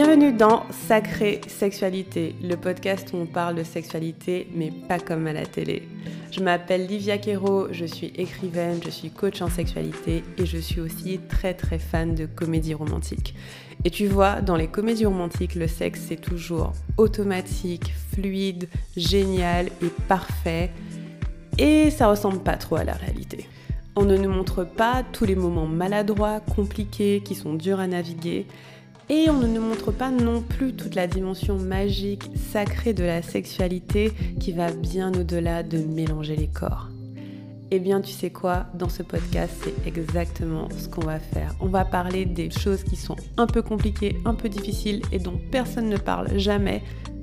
Bienvenue dans Sacrée Sexualité, le podcast où on parle de sexualité, mais pas comme à la télé. Je m'appelle Livia Quero, je suis écrivaine, je suis coach en sexualité et je suis aussi très très fan de comédie romantique. Et tu vois, dans les comédies romantiques, le sexe c'est toujours automatique, fluide, génial et parfait. Et ça ressemble pas trop à la réalité. On ne nous montre pas tous les moments maladroits, compliqués, qui sont durs à naviguer. Et on ne nous montre pas non plus toute la dimension magique, sacrée de la sexualité qui va bien au-delà de mélanger les corps. Eh bien, tu sais quoi, dans ce podcast, c'est exactement ce qu'on va faire. On va parler des choses qui sont un peu compliquées, un peu difficiles et dont personne ne parle jamais.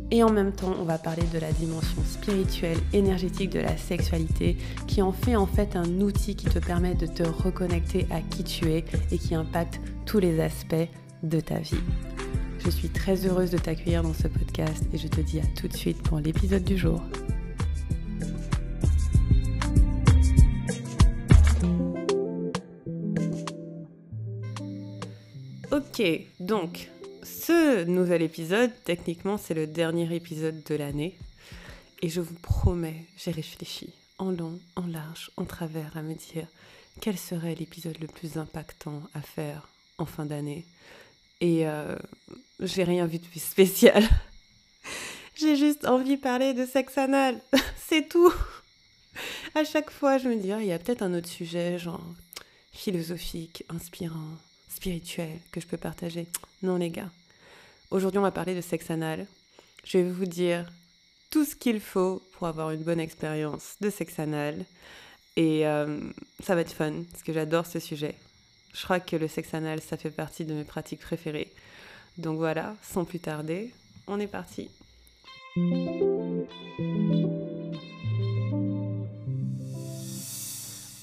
Et en même temps, on va parler de la dimension spirituelle, énergétique de la sexualité, qui en fait en fait un outil qui te permet de te reconnecter à qui tu es et qui impacte tous les aspects de ta vie. Je suis très heureuse de t'accueillir dans ce podcast et je te dis à tout de suite pour l'épisode du jour. Ok, donc ce nouvel épisode, techniquement c'est le dernier épisode de l'année et je vous promets, j'ai réfléchi en long, en large, en travers à me dire quel serait l'épisode le plus impactant à faire en fin d'année. Et euh, j'ai rien vu de plus spécial. j'ai juste envie de parler de sexe anal. C'est tout. À chaque fois, je me dis, ah, il y a peut-être un autre sujet, genre philosophique, inspirant, spirituel, que je peux partager. Non, les gars. Aujourd'hui, on va parler de sexe anal. Je vais vous dire tout ce qu'il faut pour avoir une bonne expérience de sexe anal. Et euh, ça va être fun, parce que j'adore ce sujet. Je crois que le sexe anal, ça fait partie de mes pratiques préférées. Donc voilà, sans plus tarder, on est parti.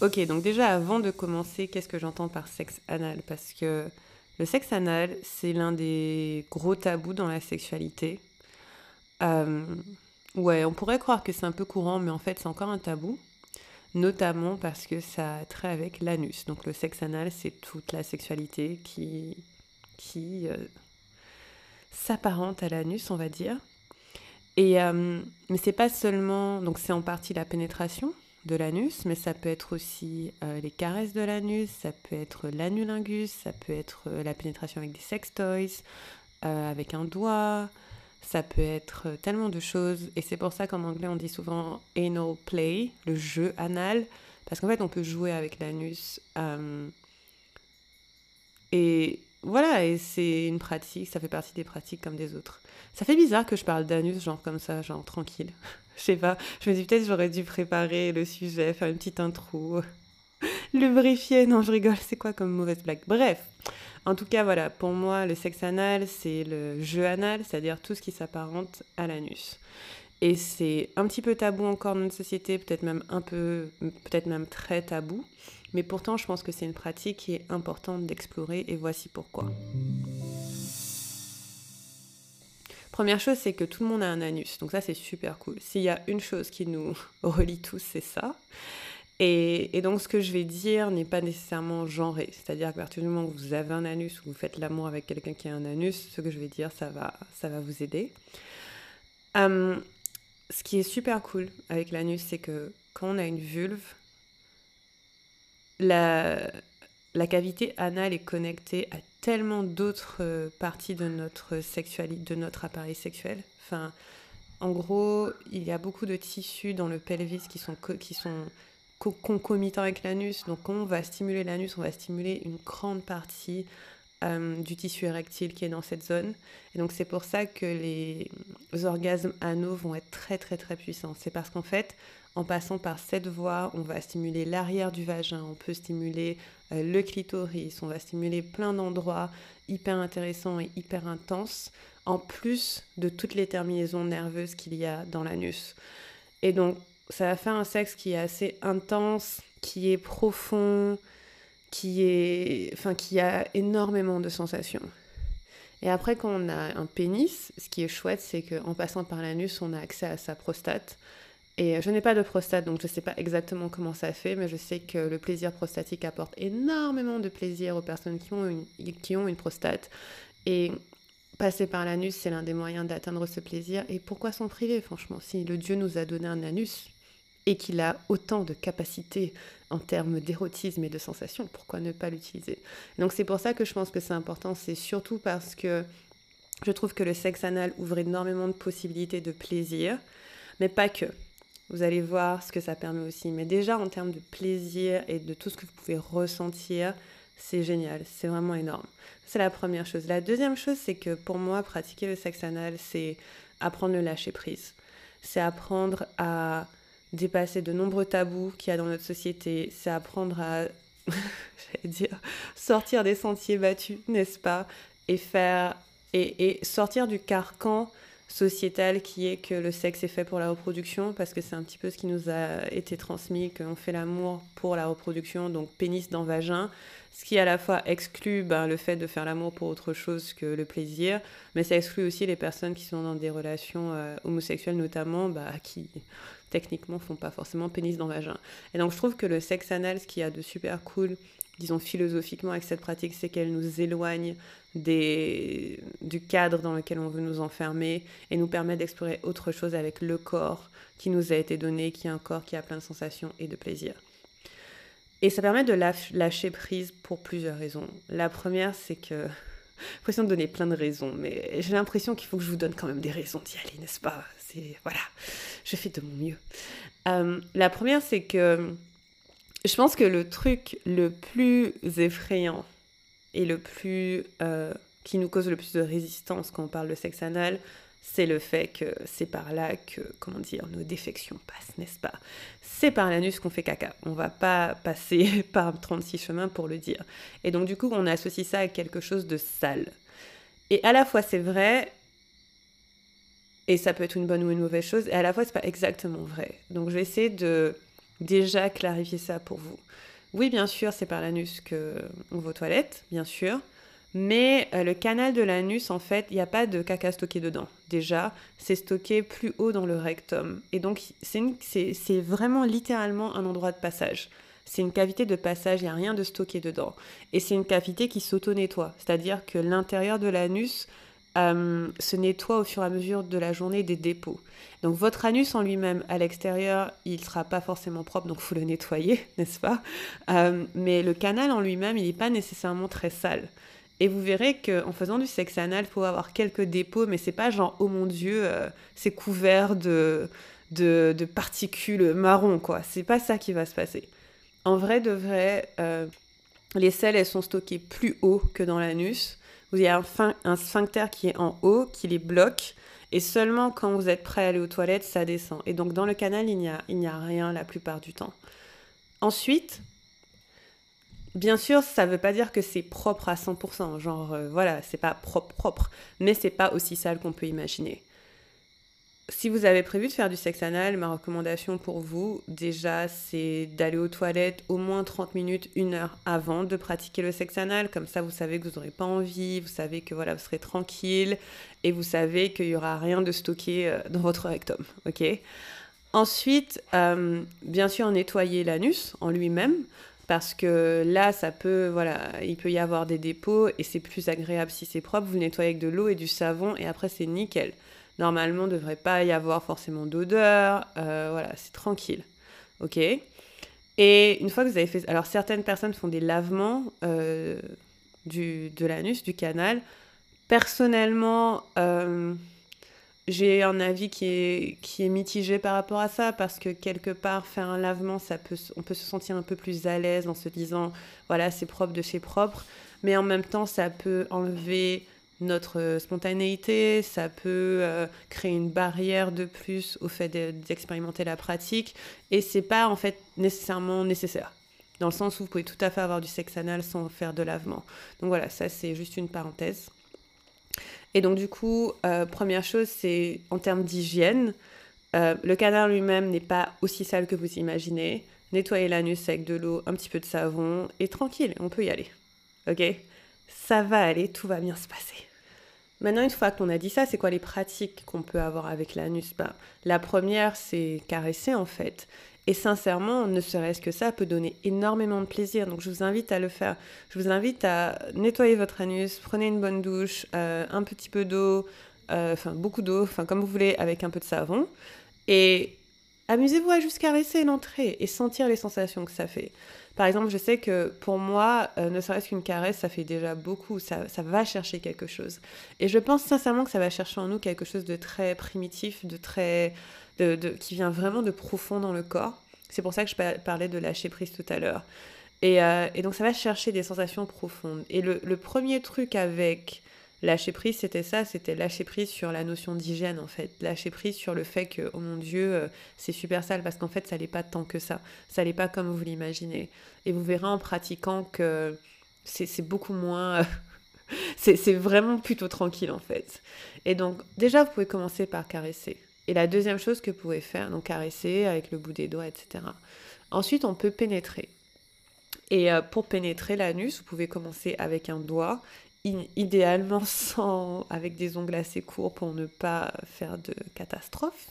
Ok, donc déjà avant de commencer, qu'est-ce que j'entends par sexe anal? Parce que le sexe anal, c'est l'un des gros tabous dans la sexualité. Euh, ouais, on pourrait croire que c'est un peu courant, mais en fait c'est encore un tabou notamment parce que ça a trait avec l'anus. Donc le sexe anal, c'est toute la sexualité qui, qui euh, s'apparente à l'anus, on va dire. Et, euh, mais c'est pas seulement, donc c'est en partie la pénétration de l'anus, mais ça peut être aussi euh, les caresses de l'anus, ça peut être l'anulingus, ça peut être la pénétration avec des sex toys, avec un doigt, ça peut être tellement de choses. Et c'est pour ça qu'en anglais, on dit souvent anal play, le jeu anal. Parce qu'en fait, on peut jouer avec l'anus. Euh, et voilà, et c'est une pratique, ça fait partie des pratiques comme des autres. Ça fait bizarre que je parle d'anus, genre comme ça, genre tranquille. Je sais pas, je me dis peut-être j'aurais dû préparer le sujet, faire une petite intro, lubrifier. Non, je rigole, c'est quoi comme mauvaise blague? Bref, en tout cas, voilà, pour moi, le sexe anal, c'est le jeu anal, c'est-à-dire tout ce qui s'apparente à l'anus. Et c'est un petit peu tabou encore dans notre société, peut-être même un peu, peut-être même très tabou. Mais pourtant, je pense que c'est une pratique qui est importante d'explorer et voici pourquoi. Première chose, c'est que tout le monde a un anus. Donc ça, c'est super cool. S'il y a une chose qui nous relie tous, c'est ça. Et, donc, ce que je vais dire n'est pas nécessairement genré. C'est-à-dire qu'à partir du moment où vous avez un anus ou vous faites l'amour avec quelqu'un qui a un anus, ce que je vais dire, ça va, ça va vous aider. Hum, ce qui est super cool avec l'anus, c'est que quand on a une vulve, la, la cavité anale est connectée à tellement d'autres euh, parties de notre sexualité, de notre appareil sexuel. Enfin, en gros, il y a beaucoup de tissus dans le pelvis qui sont, qui sont concomitant avec l'anus. Donc on va stimuler l'anus, on va stimuler une grande partie euh, du tissu érectile qui est dans cette zone. Et donc c'est pour ça que les orgasmes anaux vont être très très très puissants. C'est parce qu'en fait, en passant par cette voie, on va stimuler l'arrière du vagin, on peut stimuler euh, le clitoris, on va stimuler plein d'endroits hyper intéressants et hyper intenses, en plus de toutes les terminaisons nerveuses qu'il y a dans l'anus. Et donc ça va faire un sexe qui est assez intense, qui est profond, qui est, enfin, qui a énormément de sensations. Et après, quand on a un pénis, ce qui est chouette, c'est qu'en passant par l'anus, on a accès à sa prostate. Et je n'ai pas de prostate, donc je ne sais pas exactement comment ça fait, mais je sais que le plaisir prostatique apporte énormément de plaisir aux personnes qui ont une, qui ont une prostate. Et passer par l'anus, c'est l'un des moyens d'atteindre ce plaisir. Et pourquoi s'en priver, franchement? Si le Dieu nous a donné un anus et qu'il a autant de capacités en termes d'érotisme et de sensations, pourquoi ne pas l'utiliser? Donc c'est pour ça que je pense que c'est important. C'est surtout parce que je trouve que le sexe anal ouvre énormément de possibilités de plaisir, mais pas que. Vous allez voir ce que ça permet aussi. Mais déjà en termes de plaisir et de tout ce que vous pouvez ressentir, c'est génial, c'est vraiment énorme. C'est la première chose. La deuxième chose, c'est que pour moi, pratiquer le sexe anal, c'est apprendre le lâcher prise. C'est apprendre à dépasser de nombreux tabous qu'il y a dans notre société. C'est apprendre à, sortir des sentiers battus, n'est-ce pas? Et faire et, et sortir du carcan sociétal qui est que le sexe est fait pour la reproduction, parce que c'est un petit peu ce qui nous a été transmis, qu'on fait l'amour pour la reproduction, donc pénis dans vagin, ce qui à la fois exclut ben, le fait de faire l'amour pour autre chose que le plaisir, mais ça exclut aussi les personnes qui sont dans des relations euh, homosexuelles notamment, bah, qui techniquement font pas forcément pénis dans vagin. Et donc je trouve que le sexe anal, ce qu'il y a de super cool, disons philosophiquement avec cette pratique, c'est qu'elle nous éloigne des, du cadre dans lequel on veut nous enfermer et nous permet d'explorer autre chose avec le corps qui nous a été donné, qui est un corps qui a plein de sensations et de plaisir. Et ça permet de lâcher prise pour plusieurs raisons. La première, c'est que l'impression de donner plein de raisons, mais j'ai l'impression qu'il faut que je vous donne quand même des raisons d'y aller, n'est-ce pas? Voilà, je fais de mon mieux. Euh, la première, c'est que je pense que le truc le plus effrayant et le plus euh, qui nous cause le plus de résistance quand on parle de sexe anal, c'est le fait que c'est par là que, comment dire, nos défections passent, n'est-ce pas? C'est par l'anus qu'on fait caca. On va pas passer par 36 chemins pour le dire. Et donc du coup, on associe ça à quelque chose de sale. Et à la fois c'est vrai, et ça peut être une bonne ou une mauvaise chose, et à la fois c'est pas exactement vrai. Donc je vais essayer de déjà clarifier ça pour vous. Oui, bien sûr, c'est par l'anus que on va aux toilettes, bien sûr. Mais euh, le canal de l'anus, en fait, il n'y a pas de caca stocké dedans. Déjà, c'est stocké plus haut dans le rectum. Et donc, c'est vraiment littéralement un endroit de passage. C'est une cavité de passage, il n'y a rien de stocké dedans. Et c'est une cavité qui s'auto-nettoie. C'est-à-dire que l'intérieur de l'anus euh, se nettoie au fur et à mesure de la journée des dépôts. Donc votre anus en lui-même, à l'extérieur, il ne sera pas forcément propre, donc faut le nettoyer, n'est-ce pas? Euh, Mais le canal en lui-même, il n'est pas nécessairement très sale. Et vous verrez qu'en faisant du sexe anal, il faut avoir quelques dépôts, mais c'est pas genre, oh mon dieu, euh, c'est couvert de, de, particules marron, quoi. C'est pas ça qui va se passer. En vrai de vrai, euh, les selles, elles sont stockées plus haut que dans l'anus. Vous avez un, un sphincter qui est en haut, qui les bloque. Et seulement quand vous êtes prêt à aller aux toilettes, ça descend. Et donc dans le canal, il n'y a, il n'y a rien la plupart du temps. Ensuite, Bien sûr, ça ne veut pas dire que c'est propre à 100%, genre euh, voilà, c'est pas propre propre, mais c'est pas aussi sale qu'on peut imaginer. Si vous avez prévu de faire du sexe anal, ma recommandation pour vous, déjà, c'est d'aller aux toilettes au moins 30 minutes, une heure avant de pratiquer le sexe anal. Comme ça, vous savez que vous n'aurez pas envie, vous savez que voilà, vous serez tranquille et vous savez qu'il n'y aura rien de stocké euh, dans votre rectum. ok? Ensuite, euh, bien sûr, nettoyer l'anus en lui-même parce que là, ça peut, voilà, il peut y avoir des dépôts et c'est plus agréable si c'est propre. Vous nettoyez avec de l'eau et du savon et après c'est nickel. Normalement, il ne devrait pas y avoir forcément d'odeur. Euh, voilà, c'est tranquille. Ok Et une fois que vous avez fait. Alors, certaines personnes font des lavements euh, du, de l'anus, du canal. Personnellement, euh, j'ai un avis qui est, qui est mitigé par rapport à ça parce que quelque part faire un lavement ça peut on peut se sentir un peu plus à l'aise en se disant voilà c'est propre de chez propre mais en même temps ça peut enlever notre spontanéité ça peut euh, créer une barrière de plus au fait d'expérimenter la pratique et c'est pas en fait nécessairement nécessaire dans le sens où vous pouvez tout à fait avoir du sexe anal sans faire de lavement donc voilà ça c'est juste une parenthèse et donc du coup, euh, première chose, c'est en termes d'hygiène, euh, le canal lui-même n'est pas aussi sale que vous imaginez. Nettoyez l'anus avec de l'eau, un petit peu de savon, et tranquille, on peut y aller. Ok? Ça va aller, tout va bien se passer. Maintenant, une fois qu'on a dit ça, c'est quoi les pratiques qu'on peut avoir avec l'anus? Ben, La première, c'est caresser en fait. Et sincèrement, ne serait-ce que ça peut donner énormément de plaisir. Donc je vous invite à le faire. Je vous invite à nettoyer votre anus, prenez une bonne douche, euh, un petit peu d'eau, euh, enfin beaucoup d'eau, enfin comme vous voulez, avec un peu de savon. Et amusez-vous à juste caresser l'entrée et sentir les sensations que ça fait. Par exemple, je sais que pour moi, euh, ne serait-ce qu'une caresse, ça fait déjà beaucoup, ça, ça, va chercher quelque chose. Et je pense sincèrement que ça va chercher en nous quelque chose de très primitif, de très, de, qui vient vraiment de profond dans le corps. C'est pour ça que je parlais de lâcher prise tout à l'heure. Et, euh, et, donc ça va chercher des sensations profondes. Et le, le premier truc avec lâcher prise, c'était ça, c'était lâcher prise sur la notion d'hygiène en fait, lâcher prise sur le fait que, oh mon Dieu, euh, c'est super sale, parce qu'en fait, ça n'est pas tant que ça, ça n'est pas comme vous l'imaginez. Et vous verrez en pratiquant que c'est beaucoup moins... Euh, c'est vraiment plutôt tranquille en fait. Et donc, déjà, vous pouvez commencer par caresser. Et la deuxième chose que vous pouvez faire, donc caresser avec le bout des doigts, etc. Ensuite, on peut pénétrer. Et euh, pour pénétrer l'anus, vous pouvez commencer avec un doigt idéalement sans, avec des ongles assez courts pour ne pas faire de catastrophe.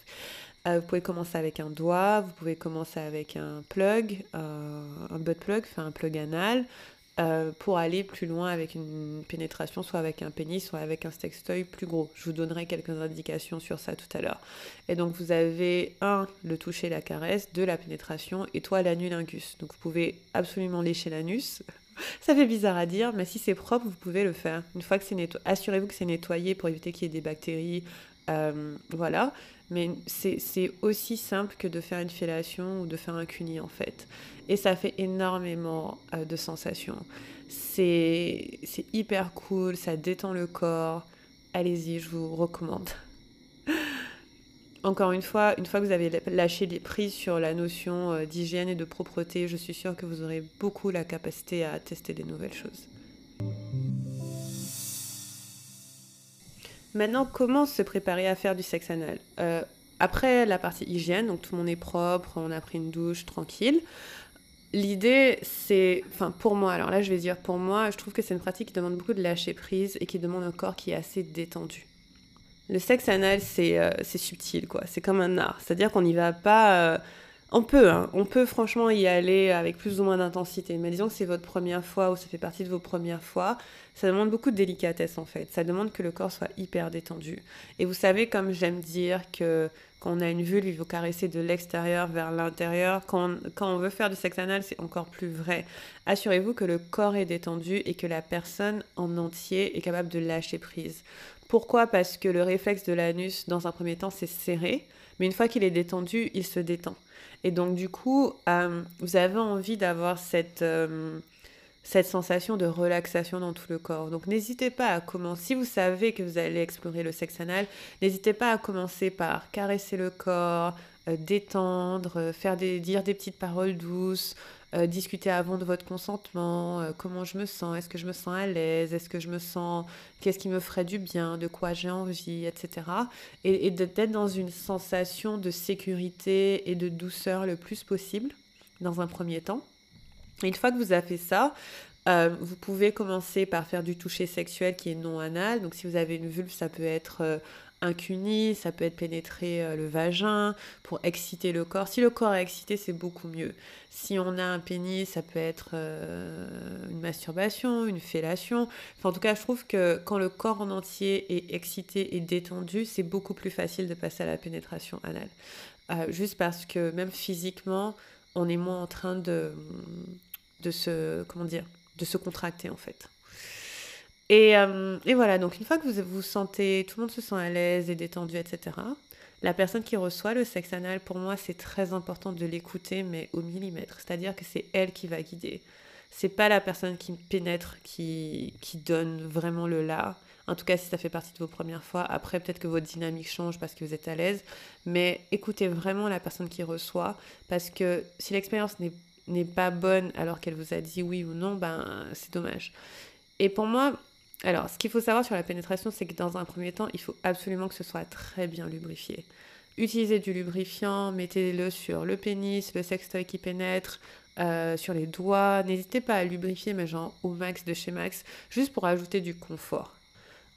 Euh, vous pouvez commencer avec un doigt, vous pouvez commencer avec un plug, euh, un butt plug, enfin un plug anal, euh, pour aller plus loin avec une pénétration, soit avec un pénis, soit avec un sextoy plus gros. Je vous donnerai quelques indications sur ça tout à l'heure. Et donc vous avez un, le toucher, la caresse, deux, la pénétration, et trois, l'anulingus. Donc vous pouvez absolument lécher l'anus, ça fait bizarre à dire, mais si c'est propre, vous pouvez le faire. Une fois que c'est nettoyé, assurez-vous que c'est nettoyé pour éviter qu'il y ait des bactéries. Euh, voilà. Mais c'est aussi simple que de faire une fellation ou de faire un cuni en fait. Et ça fait énormément euh, de sensations. C'est hyper cool, ça détend le corps. Allez-y, je vous recommande encore une fois, une fois que vous avez lâché les prises sur la notion euh, d'hygiène et de propreté, je suis sûre que vous aurez beaucoup la capacité à tester des nouvelles choses. Maintenant, comment se préparer à faire du sexe anal? Euh, Après la partie hygiène, donc tout le monde est propre, on a pris une douche tranquille. L'idée, c'est, enfin pour moi, alors là je vais dire pour moi, je trouve que c'est une pratique qui demande beaucoup de lâcher prise et qui demande un corps qui est assez détendu. Le sexe anal, euh, c'est subtil, quoi. C'est comme un art. C'est-à-dire qu'on n'y va pas. Euh, on peut, hein. on peut franchement y aller avec plus ou moins d'intensité. Mais disons que c'est votre première fois ou ça fait partie de vos premières fois. Ça demande beaucoup de délicatesse en fait. Ça demande que le corps soit hyper détendu. Et vous savez, comme j'aime dire que quand on a une vulve, il faut caresser de l'extérieur vers l'intérieur. Quand, quand, on veut faire du sexe anal, c'est encore plus vrai. Assurez-vous que le corps est détendu et que la personne en entier est capable de lâcher prise. Pourquoi? Parce que le réflexe de l'anus, dans un premier temps, c'est serré, mais une fois qu'il est détendu, il se détend. Et donc, du coup, euh, vous avez envie d'avoir cette, euh, cette sensation de relaxation dans tout le corps. Donc, n'hésitez pas à commencer. Si vous savez que vous allez explorer le sexe anal, n'hésitez pas à commencer par caresser le corps, euh, détendre, faire dire des petites paroles douces, euh, discuter avant de votre consentement, euh, comment je me sens, est-ce que je me sens à l'aise, est-ce que je me sens, qu'est-ce qui me ferait du bien, de quoi j'ai envie, etc. Et, et d'être dans une sensation de sécurité et de douceur le plus possible dans un premier temps. Et une fois que vous avez fait ça, euh, vous pouvez commencer par faire du toucher sexuel qui est non anal. Donc si vous avez une vulve, ça peut être cuni, ça peut être pénétrer euh, le vagin pour exciter le corps. Si le corps est excité, c'est beaucoup mieux. Si on a un pénis, ça peut être euh, une masturbation, une fellation. en tout cas, je trouve que quand le corps en entier est excité et détendu, c'est beaucoup plus facile de passer à la pénétration anale. Euh, juste parce que même physiquement, on est moins en train de, de se, comment dire, de se contracter en fait. Euh, et, voilà, donc une fois que vous vous sentez, tout le monde se sent à l'aise et détendu, etc., la personne qui reçoit le sexe anal, pour moi, c'est très important de l'écouter, mais au millimètre. C'est-à-dire que c'est elle qui va guider. C'est pas la personne qui pénètre qui, qui donne vraiment le là. En tout cas, si ça fait partie de vos premières fois. Après, peut-être que votre dynamique change parce que vous êtes à l'aise. Mais écoutez vraiment la personne qui reçoit. Parce que si l'expérience n'est pas bonne alors qu'elle vous a dit oui ou non, ben c'est dommage. Et pour moi, alors, ce qu'il faut savoir sur la pénétration, c'est que dans un premier temps, il faut absolument que ce soit très bien lubrifié. Utilisez du lubrifiant, mettez-le sur le pénis, le sextoy qui pénètre, euh, sur les doigts. N'hésitez pas à lubrifier, mais genre au max de chez max, juste pour ajouter du confort.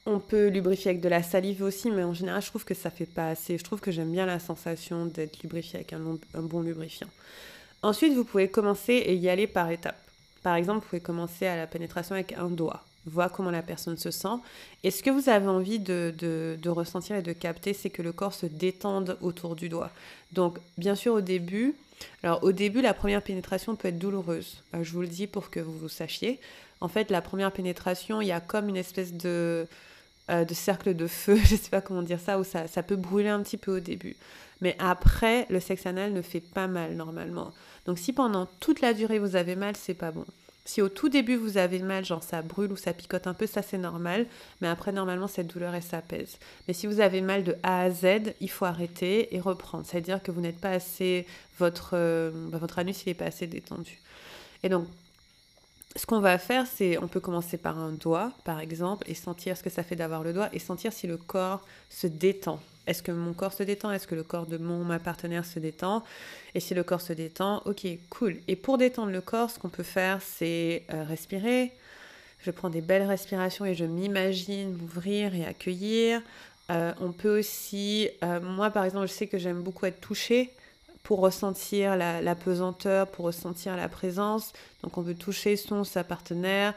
On peut lubrifier avec de la salive aussi, mais en général, je trouve que ça fait pas assez. Je trouve que j'aime bien la sensation d'être lubrifié avec un, un, bon lubrifiant. Ensuite, vous pouvez commencer et y aller par étapes. Par exemple, vous pouvez commencer à la pénétration avec un doigt. Voir comment la personne se sent. Et ce que vous avez envie de, de, ressentir et de capter, c'est que le corps se détende autour du doigt? Donc, bien sûr, au début, alors au début, la première pénétration peut être douloureuse. Euh, je vous le dis pour que vous, vous sachiez. En fait, la première pénétration, il y a comme une espèce de euh, de cercle de feu, je sais pas comment dire ça, où ça, ça peut brûler un petit peu au début. Mais après, le sexe anal ne fait pas mal normalement. Donc si pendant toute la durée vous avez mal, c'est pas bon. Si au tout début vous avez mal, genre ça brûle ou ça picote un peu, ça c'est normal. Mais après, normalement, cette douleur, elle s'apaise. Mais si vous avez mal de A à Z, il faut arrêter et reprendre. C'est-à-dire que vous n'êtes pas assez. Votre, euh, bah, votre anus, il n'est pas assez détendu. Et donc, ce qu'on va faire, c'est on peut commencer par un doigt, par exemple, et sentir ce que ça fait d'avoir le doigt et sentir si le corps se détend. Est-ce que mon corps se détend? Est-ce que le corps de mon ma partenaire se détend? Et si le corps se détend, ok, cool. Et pour détendre le corps, ce qu'on peut faire, c'est euh, respirer. Je prends des belles respirations et je m'imagine m'ouvrir et accueillir. Euh, on peut aussi, euh, moi par exemple, je sais que j'aime beaucoup être touchée pour ressentir la, pesanteur, pour ressentir la présence. Donc on veut toucher son, sa partenaire.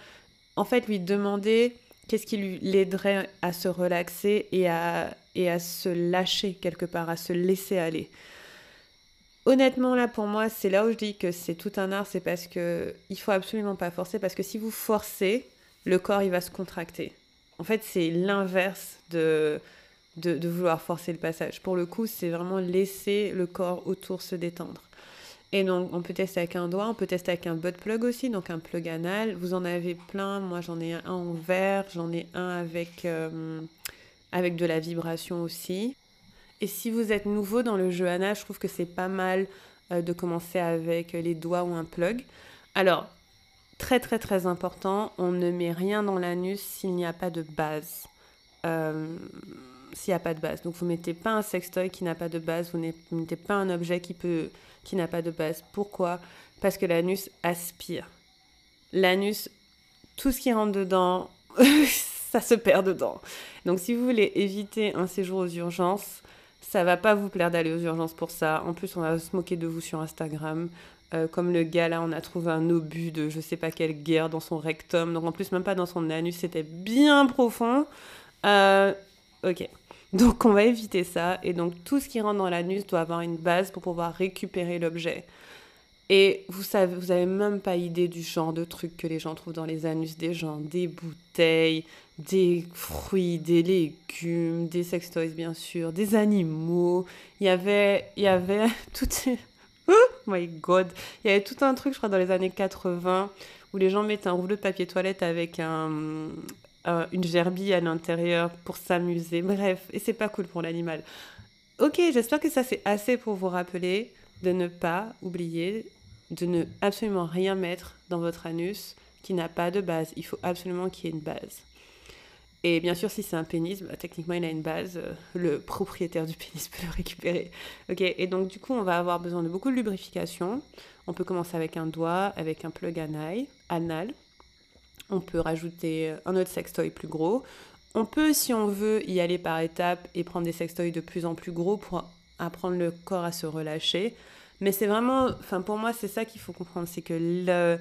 En fait, lui demander qu'est-ce qui lui l'aiderait à se relaxer et à, et à se lâcher quelque part, à se laisser aller. Honnêtement, là, pour moi, c'est là où je dis que c'est tout un art, c'est parce que il faut absolument pas forcer, parce que si vous forcez, le corps, il va se contracter. En fait, c'est l'inverse de, de, vouloir forcer le passage. Pour le coup, c'est vraiment laisser le corps autour se détendre. Et donc, on peut tester avec un doigt, on peut tester avec un butt plug aussi, donc un plug anal. Vous en avez plein. Moi, j'en ai un en verre, j'en ai un avec, euh, avec de la vibration aussi. Et si vous êtes nouveau dans le jeu anal, je trouve que c'est pas mal euh, de commencer avec les doigts ou un plug. Alors, très très très important, on ne met rien dans l'anus s'il n'y a pas de base. Euh, s'il n'y a pas de base. Donc vous mettez pas un sextoy qui n'a pas de base, vous ne mettez pas un objet qui, qui n'a pas de base. Pourquoi? Parce que l'anus aspire. L'anus, tout ce qui rentre dedans, ça se perd dedans. Donc si vous voulez éviter un séjour aux urgences, ça va pas vous plaire d'aller aux urgences pour ça. En plus, on va se moquer de vous sur Instagram. Euh, comme le gars là, on a trouvé un obus de je sais pas quelle guerre dans son rectum. Donc en plus, même pas dans son anus, c'était bien profond. Euh, ok. Donc on va éviter ça. Et donc tout ce qui rentre dans l'anus doit avoir une base pour pouvoir récupérer l'objet. Et vous savez, vous avez même pas idée du genre de trucs que les gens trouvent dans les anus des gens, des bouteilles, des fruits, des légumes, des sextoys bien sûr, des animaux. Il y avait, il y avait tout, oh my god, il y avait tout un truc, je crois, dans les années 80 où les gens mettaient un rouleau de papier toilette avec un, une gerbille à l'intérieur pour s'amuser. Bref, et c'est pas cool pour l'animal. Ok, j'espère que ça c'est assez pour vous rappeler de ne pas oublier de ne absolument rien mettre dans votre anus qui n'a pas de base. Il faut absolument qu'il y ait une base. Et bien sûr, si c'est un pénis, bah, techniquement, il a une base. Euh, le propriétaire du pénis peut le récupérer. Ok, et donc du coup, on va avoir besoin de beaucoup de lubrification. On peut commencer avec un doigt, avec un plug anal, anal on peut rajouter un autre sextoy plus gros. On peut, si on veut, y aller par étapes et prendre des sextoys de plus en plus gros pour apprendre le corps à se relâcher. Mais c'est vraiment, enfin pour moi, c'est ça qu'il faut comprendre, c'est que le,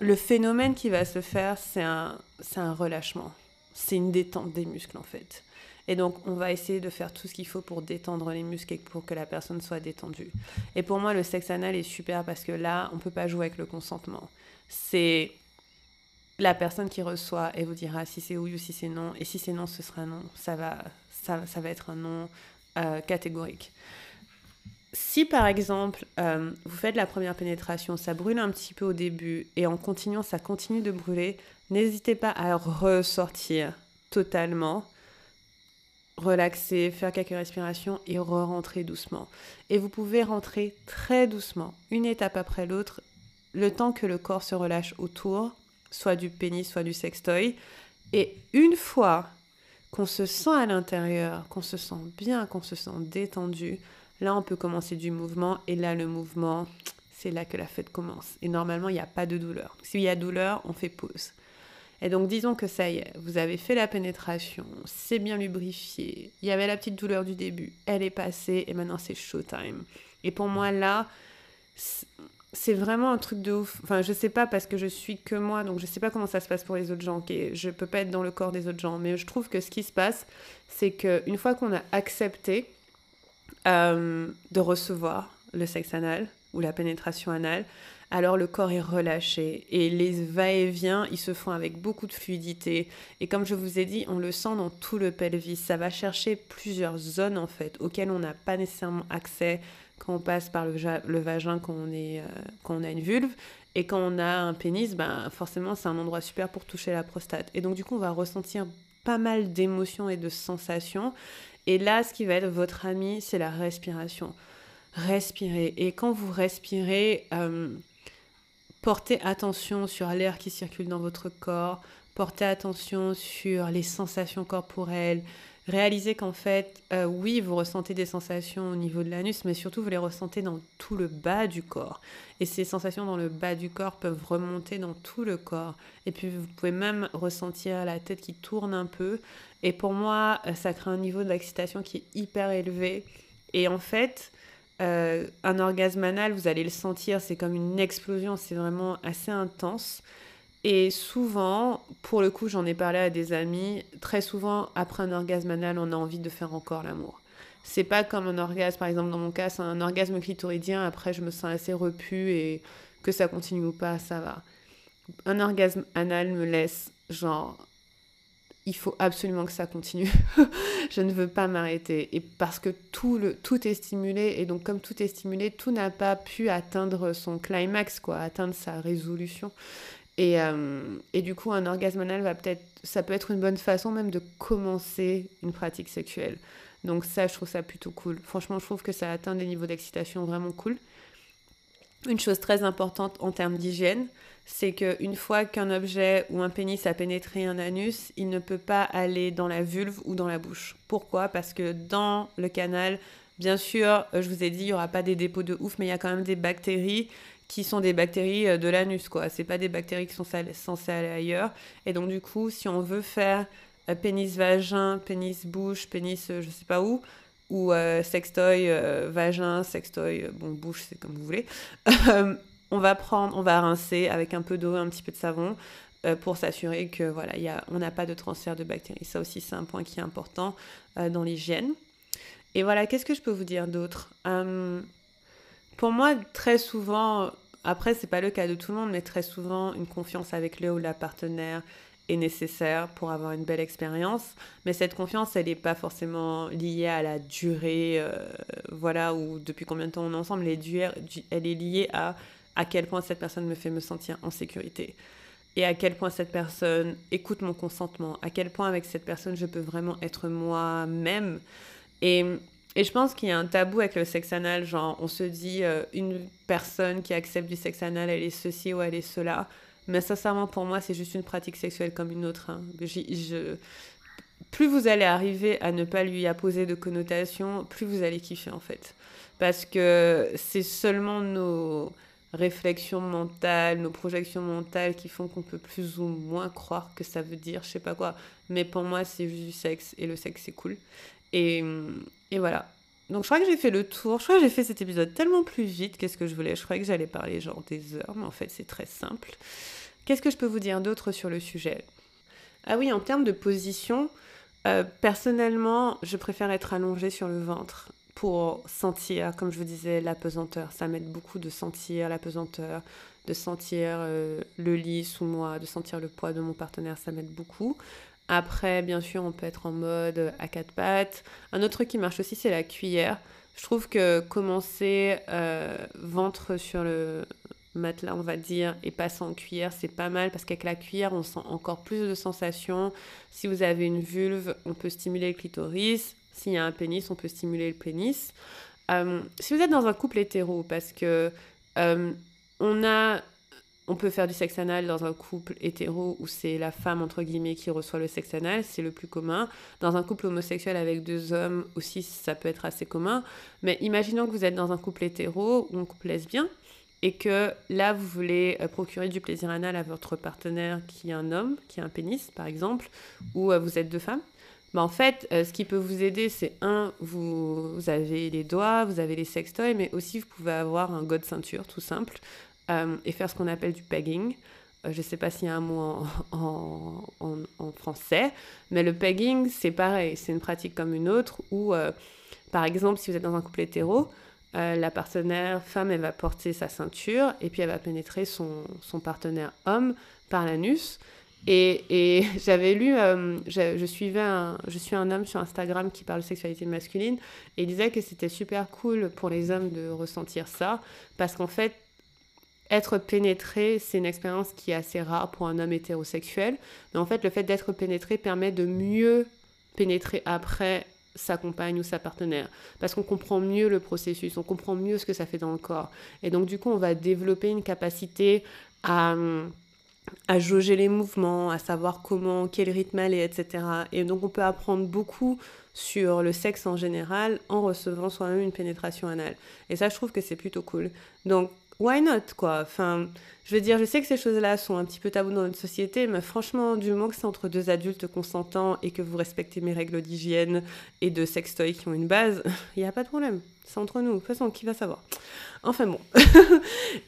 le phénomène qui va se faire, c'est un, c'est un relâchement. C'est une détente des muscles en fait. Et donc, on va essayer de faire tout ce qu'il faut pour détendre les muscles et pour que la personne soit détendue. Et pour moi, le sexe anal est super parce que là, on ne peut pas jouer avec le consentement. C'est la personne qui reçoit, elle vous dira si c'est oui ou si c'est non. Et si c'est non, ce sera non. Ça va, ça, ça va être un non euh, catégorique. Si par exemple, euh, vous faites la première pénétration, ça brûle un petit peu au début et en continuant, ça continue de brûler, n'hésitez pas à ressortir totalement, relaxer, faire quelques respirations et re-rentrer doucement. Et vous pouvez rentrer très doucement, une étape après l'autre, le temps que le corps se relâche autour soit du pénis, soit du sextoy. Et une fois qu'on se sent à l'intérieur, qu'on se sent bien, qu'on se sent détendu, là on peut commencer du mouvement. Et là le mouvement, c'est là que la fête commence. Et normalement, il n'y a pas de douleur. S'il y a douleur, on fait pause. Et donc disons que ça y est, vous avez fait la pénétration, c'est bien lubrifié, il y avait la petite douleur du début, elle est passée et maintenant c'est showtime. Et pour moi là, c'est vraiment un truc de ouf. Enfin, je sais pas parce que je suis que moi, donc je sais pas comment ça se passe pour les autres gens. Okay je peux pas être dans le corps des autres gens, mais je trouve que ce qui se passe, c'est qu'une fois qu'on a accepté euh, de recevoir le sexe anal ou la pénétration anale, alors le corps est relâché et les va-et-vient, ils se font avec beaucoup de fluidité. Et comme je vous ai dit, on le sent dans tout le pelvis. Ça va chercher plusieurs zones en fait auxquelles on n'a pas nécessairement accès quand on passe par le, vagin quand on, est, euh, quand on a une vulve. Et quand on a un pénis, ben, forcément, c'est un endroit super pour toucher la prostate. Et donc, du coup, on va ressentir pas mal d'émotions et de sensations. Et là, ce qui va être votre ami, c'est la respiration. Respirez. Et quand vous respirez, euh, portez attention sur l'air qui circule dans votre corps. Portez attention sur les sensations corporelles, réalisez qu'en fait, euh, oui, vous ressentez des sensations au niveau de l'anus, mais surtout vous les ressentez dans tout le bas du corps. Et ces sensations dans le bas du corps peuvent remonter dans tout le corps. Et puis vous pouvez même ressentir la tête qui tourne un peu. Et pour moi, euh, ça crée un niveau d'excitation qui est hyper élevé. Et en fait, euh, un orgasme anal, vous allez le sentir, c'est comme une explosion, c'est vraiment assez intense. Et souvent, pour le coup, j'en ai parlé à des amis, très souvent, après un orgasme anal, on a envie de faire encore l'amour. C'est pas comme un orgasme, par exemple, dans mon cas, c'est un orgasme clitoridien, après, je me sens assez repu et que ça continue ou pas, ça va. Un orgasme anal me laisse, genre, il faut absolument que ça continue. je ne veux pas m'arrêter. Et parce que tout, le, tout est stimulé, et donc comme tout est stimulé, tout n'a pas pu atteindre son climax, quoi, atteindre sa résolution. Et, euh, et, du coup, un orgasme anal va peut-être, ça peut être une bonne façon même de commencer une pratique sexuelle. Donc ça, je trouve ça plutôt cool. Franchement, je trouve que ça atteint des niveaux d'excitation vraiment cool. Une chose très importante en termes d'hygiène, c'est qu'une fois qu'un objet ou un pénis a pénétré un anus, il ne peut pas aller dans la vulve ou dans la bouche. Pourquoi? Parce que dans le canal, bien sûr, je vous ai dit, il n'y aura pas des dépôts de ouf, mais il y a quand même des bactéries qui sont des bactéries euh, de l'anus, quoi. C'est pas des bactéries qui sont censées aller ailleurs. Et donc, du coup, si on veut faire euh, pénis-vagin, pénis-bouche, pénis, euh, je sais pas où, ou sextoy vagin, sextoy, bon, bouche, c'est comme vous voulez, on va prendre, on va rincer avec un peu d'eau, un petit peu de savon, pour s'assurer que voilà, on n'a pas de transfert de bactéries. Ça aussi, c'est un point qui est important dans l'hygiène. Et voilà, qu'est-ce que je peux vous dire d'autre? Pour moi, très souvent, après, c'est pas le cas de tout le monde, mais très souvent, une confiance avec le ou la partenaire est nécessaire pour avoir une belle expérience. Mais cette confiance, elle n'est pas forcément liée à la durée, euh, voilà, ou depuis combien de temps on est ensemble. Elle est liée à à quel point cette personne me fait me sentir en sécurité. Et à quel point cette personne écoute mon consentement. À quel point avec cette personne, je peux vraiment être moi-même. Et et je pense qu'il y a un tabou avec le sexe anal, genre on se dit euh, une personne qui accepte du sexe anal, elle est ceci ou elle est cela. Mais sincèrement, pour moi, c'est juste une pratique sexuelle comme une autre. Hein. Je... Plus vous allez arriver à ne pas lui apposer de connotation, plus vous allez kiffer en fait. Parce que c'est seulement nos réflexions mentales, nos projections mentales qui font qu'on peut plus ou moins croire que ça veut dire je sais pas quoi. Mais pour moi, c'est juste du sexe et le sexe c'est cool. Et, et voilà. Donc je crois que j'ai fait le tour. Je crois que j'ai fait cet épisode tellement plus vite qu'est-ce que je voulais. Je croyais que j'allais parler genre des heures, mais en fait c'est très simple. Qu'est-ce que je peux vous dire d'autre sur le sujet? Ah oui, en termes de position, euh, personnellement, je préfère être allongée sur le ventre pour sentir, comme je vous disais, la pesanteur. Ça m'aide beaucoup de sentir la pesanteur, de sentir euh, le lit sous moi, de sentir le poids de mon partenaire. Ça m'aide beaucoup. Après, bien sûr, on peut être en mode à quatre pattes. Un autre truc qui marche aussi, c'est la cuillère. Je trouve que commencer euh, ventre sur le matelas, on va dire, et passer en cuillère, c'est pas mal parce qu'avec la cuillère, on sent encore plus de sensations. Si vous avez une vulve, on peut stimuler le clitoris. S'il y a un pénis, on peut stimuler le pénis. Euh, si vous êtes dans un couple hétéro, parce que euh, on a on peut faire du sexe anal dans un couple hétéro où c'est la femme, entre guillemets, qui reçoit le sexe anal, c'est le plus commun. Dans un couple homosexuel avec deux hommes aussi, ça peut être assez commun. Mais imaginons que vous êtes dans un couple hétéro ou un couple lesbien et que là, vous voulez euh, procurer du plaisir anal à votre partenaire qui est un homme, qui a un pénis, par exemple, ou euh, vous êtes deux femmes, bah, en fait, euh, ce qui peut vous aider, c'est un, vous, avez les doigts, vous avez les sextoys, mais aussi vous pouvez avoir un god ceinture, tout simple, et faire ce qu'on appelle du pegging. je ne sais pas s'il y a un mot en, en, français, mais le pegging, c'est pareil, c'est une pratique comme une autre où, par exemple, si vous êtes dans un couple hétéro, euh, la partenaire femme, elle va porter sa ceinture et puis elle va pénétrer son, son partenaire homme par l'anus. Et, et j'avais lu, euh, je, suivais je suis un homme sur Instagram qui parle de sexualité masculine et il disait que c'était super cool pour les hommes de ressentir ça parce qu'en fait, être pénétré, c'est une expérience qui est assez rare pour un homme hétérosexuel. Mais en fait, le fait d'être pénétré permet de mieux pénétrer après sa compagne ou sa partenaire. Parce qu'on comprend mieux le processus, on comprend mieux ce que ça fait dans le corps. Et donc, du coup, on va développer une capacité à, à jauger les mouvements, à savoir comment, quel rythme aller, etc. Et donc, on peut apprendre beaucoup sur le sexe en général en recevant soi-même une pénétration anale. Et ça, je trouve que c'est plutôt cool. Donc, why not, quoi? Enfin, je veux dire, je sais que ces choses-là sont un petit peu tabous dans notre société, mais franchement, du moment que c'est entre deux adultes consentants et que vous respectez mes règles d'hygiène et de sextoy qui ont une base, il n'y a pas de problème. C'est entre nous. De toute façon, qui va savoir? Enfin bon.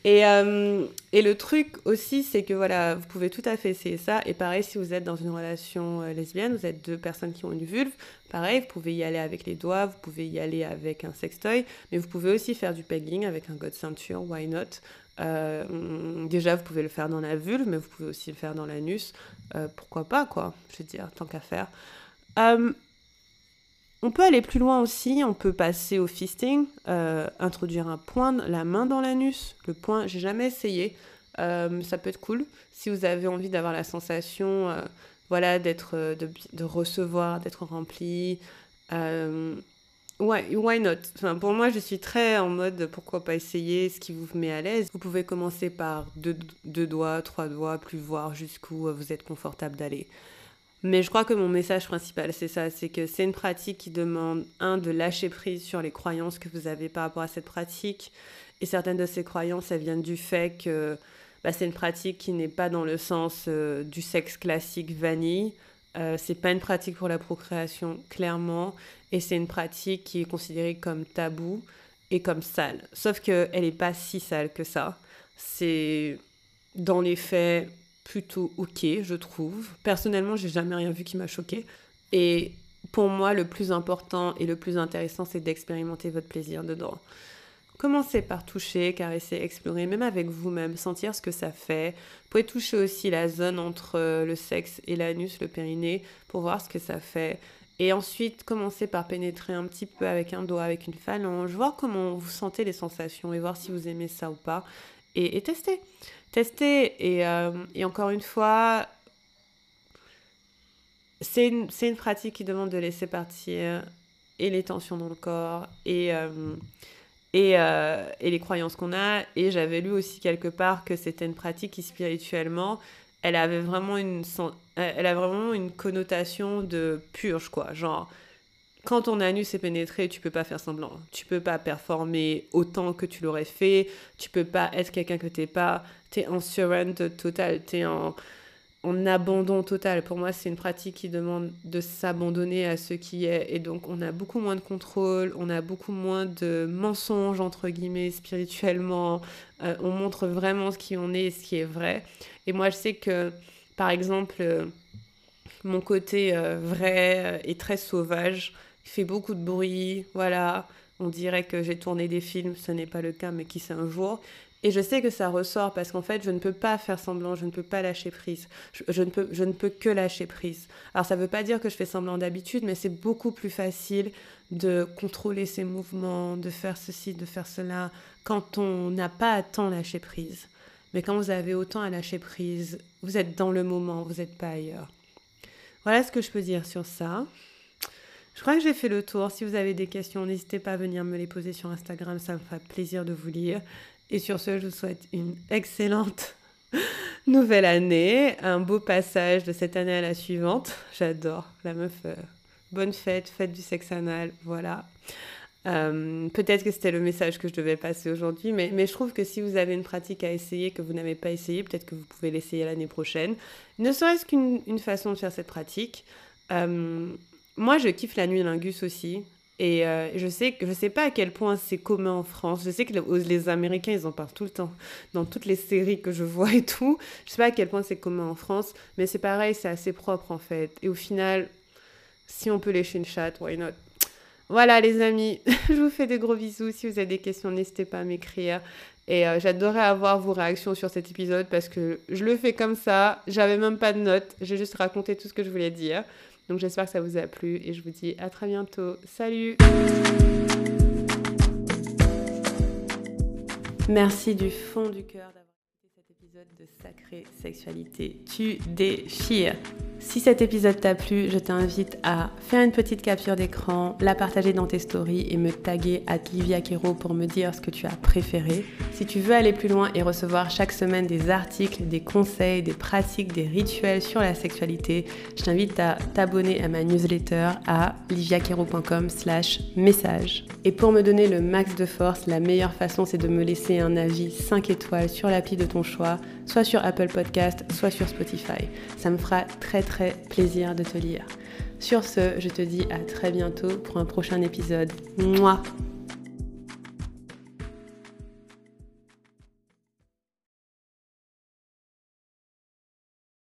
et, euh, et, le truc aussi, c'est que voilà, vous pouvez tout à fait essayer ça. Et pareil, si vous êtes dans une relation euh, lesbienne, vous êtes deux personnes qui ont une vulve, pareil, vous pouvez y aller avec les doigts, vous pouvez y aller avec un sextoy, mais vous pouvez aussi faire du pegging avec un god ceinture, why not? Euh, déjà, vous pouvez le faire dans la vulve, mais vous pouvez aussi le faire dans l'anus. Euh, pourquoi pas, quoi Je veux dire, tant qu'à faire. Euh, on peut aller plus loin aussi, on peut passer au fisting, introduire un point, la main dans l'anus. Le point, j'ai jamais essayé. ça peut être cool si vous avez envie d'avoir la sensation, voilà, d'être, de, de, recevoir, d'être rempli. Ouais, why not? Enfin, Pour moi, je suis très en mode pourquoi pas essayer ce qui vous met à l'aise. Vous pouvez commencer par deux, deux doigts, trois doigts, plus voir jusqu'où euh, vous êtes confortable d'aller. Mais je crois que mon message principal, c'est ça, c'est que c'est une pratique qui demande, un, de lâcher prise sur les croyances que vous avez par rapport à cette pratique. Et certaines de ces croyances, elles viennent du fait que bah, c'est une pratique qui n'est pas dans le sens euh, du sexe classique vanille. Euh, c'est pas une pratique pour la procréation, clairement. Et c'est une pratique qui est considérée comme tabou et comme sale. Sauf qu'elle n'est pas si sale que ça. C'est dans les faits plutôt ok, je trouve. Personnellement, j'ai jamais rien vu qui m'a choqué. Et pour moi, le plus important et le plus intéressant, c'est d'expérimenter votre plaisir dedans. Commencez par toucher, caresser, explorer, même avec vous-même, sentir ce que ça fait. Vous pouvez toucher aussi la zone entre le sexe et l'anus, le périnée, pour voir ce que ça fait. Et ensuite, commencer par pénétrer un petit peu avec un doigt, avec une phalange, voir comment vous sentez les sensations et voir si vous aimez ça ou pas. Et. Et, euh, et, encore une fois, c'est une, pratique qui demande de laisser partir et les tensions dans le corps euh, et, euh, et les croyances qu'on a. Et j'avais lu aussi quelque part que c'était une pratique qui spirituellement elle avait vraiment une, elle a vraiment une connotation de purge, quoi. Genre, quand ton anus est pénétré, tu peux pas faire semblant. Tu peux pas performer autant que tu l'aurais fait. Tu peux pas être quelqu'un que t'es pas. T'es en surrender total. T'es en, en abandon total. Pour moi, c'est une pratique qui demande de s'abandonner à ce qui est. Et donc, on a beaucoup moins de contrôle, on a beaucoup moins de mensonges, entre guillemets, spirituellement. Euh, on montre vraiment ce qui on est et ce qui est vrai. Et moi, je sais que, par exemple, euh, mon côté euh, vrai et très sauvage, fait beaucoup de bruit, voilà. On dirait que j'ai tourné des films, ce n'est pas le cas, mais qui sait un jour. Et je sais que ça ressort parce qu'en fait, je ne peux pas faire semblant, je ne peux pas lâcher prise. Je, ne, peux, je ne peux que lâcher prise. Alors, ça ne veut pas dire que je fais semblant d'habitude, mais c'est beaucoup plus facile de contrôler ses mouvements, de faire ceci, de faire cela, quand on n'a pas à tant lâcher prise. Mais quand vous avez autant à lâcher prise, vous êtes dans le moment, vous n'êtes pas ailleurs. Voilà ce que je peux dire sur ça. Je crois que j'ai fait le tour. Si vous avez des questions, n'hésitez pas à venir me les poser sur Instagram, ça me fera plaisir de vous lire. Et sur ce, je vous souhaite une excellente nouvelle année, un beau passage de cette année à la suivante. J'adore la meuf. Euh, bonne fête, fête du sexe anal, voilà. Euh, peut-être que c'était le message que je devais passer aujourd'hui, mais, mais, je trouve que si vous avez une pratique à essayer que vous n'avez pas essayé, peut-être que vous pouvez l'essayer l'année prochaine. Ne serait-ce qu'une façon de faire cette pratique. Euh, moi, je kiffe la nuit lingus aussi. Et euh, je sais que je sais pas à quel point c'est commun en France. Je sais que les, Américains, ils en parlent tout le temps. Dans toutes les séries que je vois et tout. Je sais pas à quel point c'est commun en France. Mais c'est pareil, c'est assez propre en fait. Et au final, si on peut lécher une chatte, why not? Voilà les amis, je vous fais des gros bisous. Si vous avez des questions, n'hésitez pas à m'écrire. Et euh, j'adorerais avoir vos réactions sur cet épisode parce que je le fais comme ça. J'avais même pas de notes. J'ai juste raconté tout ce que je voulais dire. Donc j'espère que ça vous a plu et je vous dis à très bientôt. Salut Merci du fond du cœur épisode de Sacrée Sexualité. Tu déchires si cet épisode t'a plu, je t'invite à faire une petite capture d'écran, la partager dans tes stories et me taguer à Livia Kero pour me dire ce que tu as préféré. Si tu veux aller plus loin et recevoir chaque semaine des articles, des conseils, des pratiques, des rituels sur la sexualité, je t'invite à t'abonner à ma newsletter à liviakero.com slash message. Et pour me donner le max de force, la meilleure façon c'est de me laisser un avis 5 étoiles sur l'appli de ton choix, soit sur Apple Podcast, soit sur Spotify. Ça me fera très très plaisir de te lire. Sur ce, je te dis à très bientôt pour un prochain épisode. Moi.